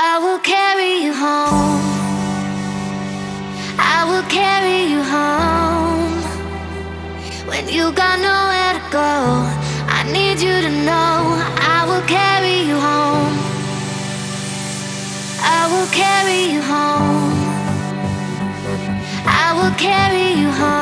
I will carry you home. I will carry you home. When you got nowhere to go, I need you to know I will carry you home. I will carry you home. I will carry you home.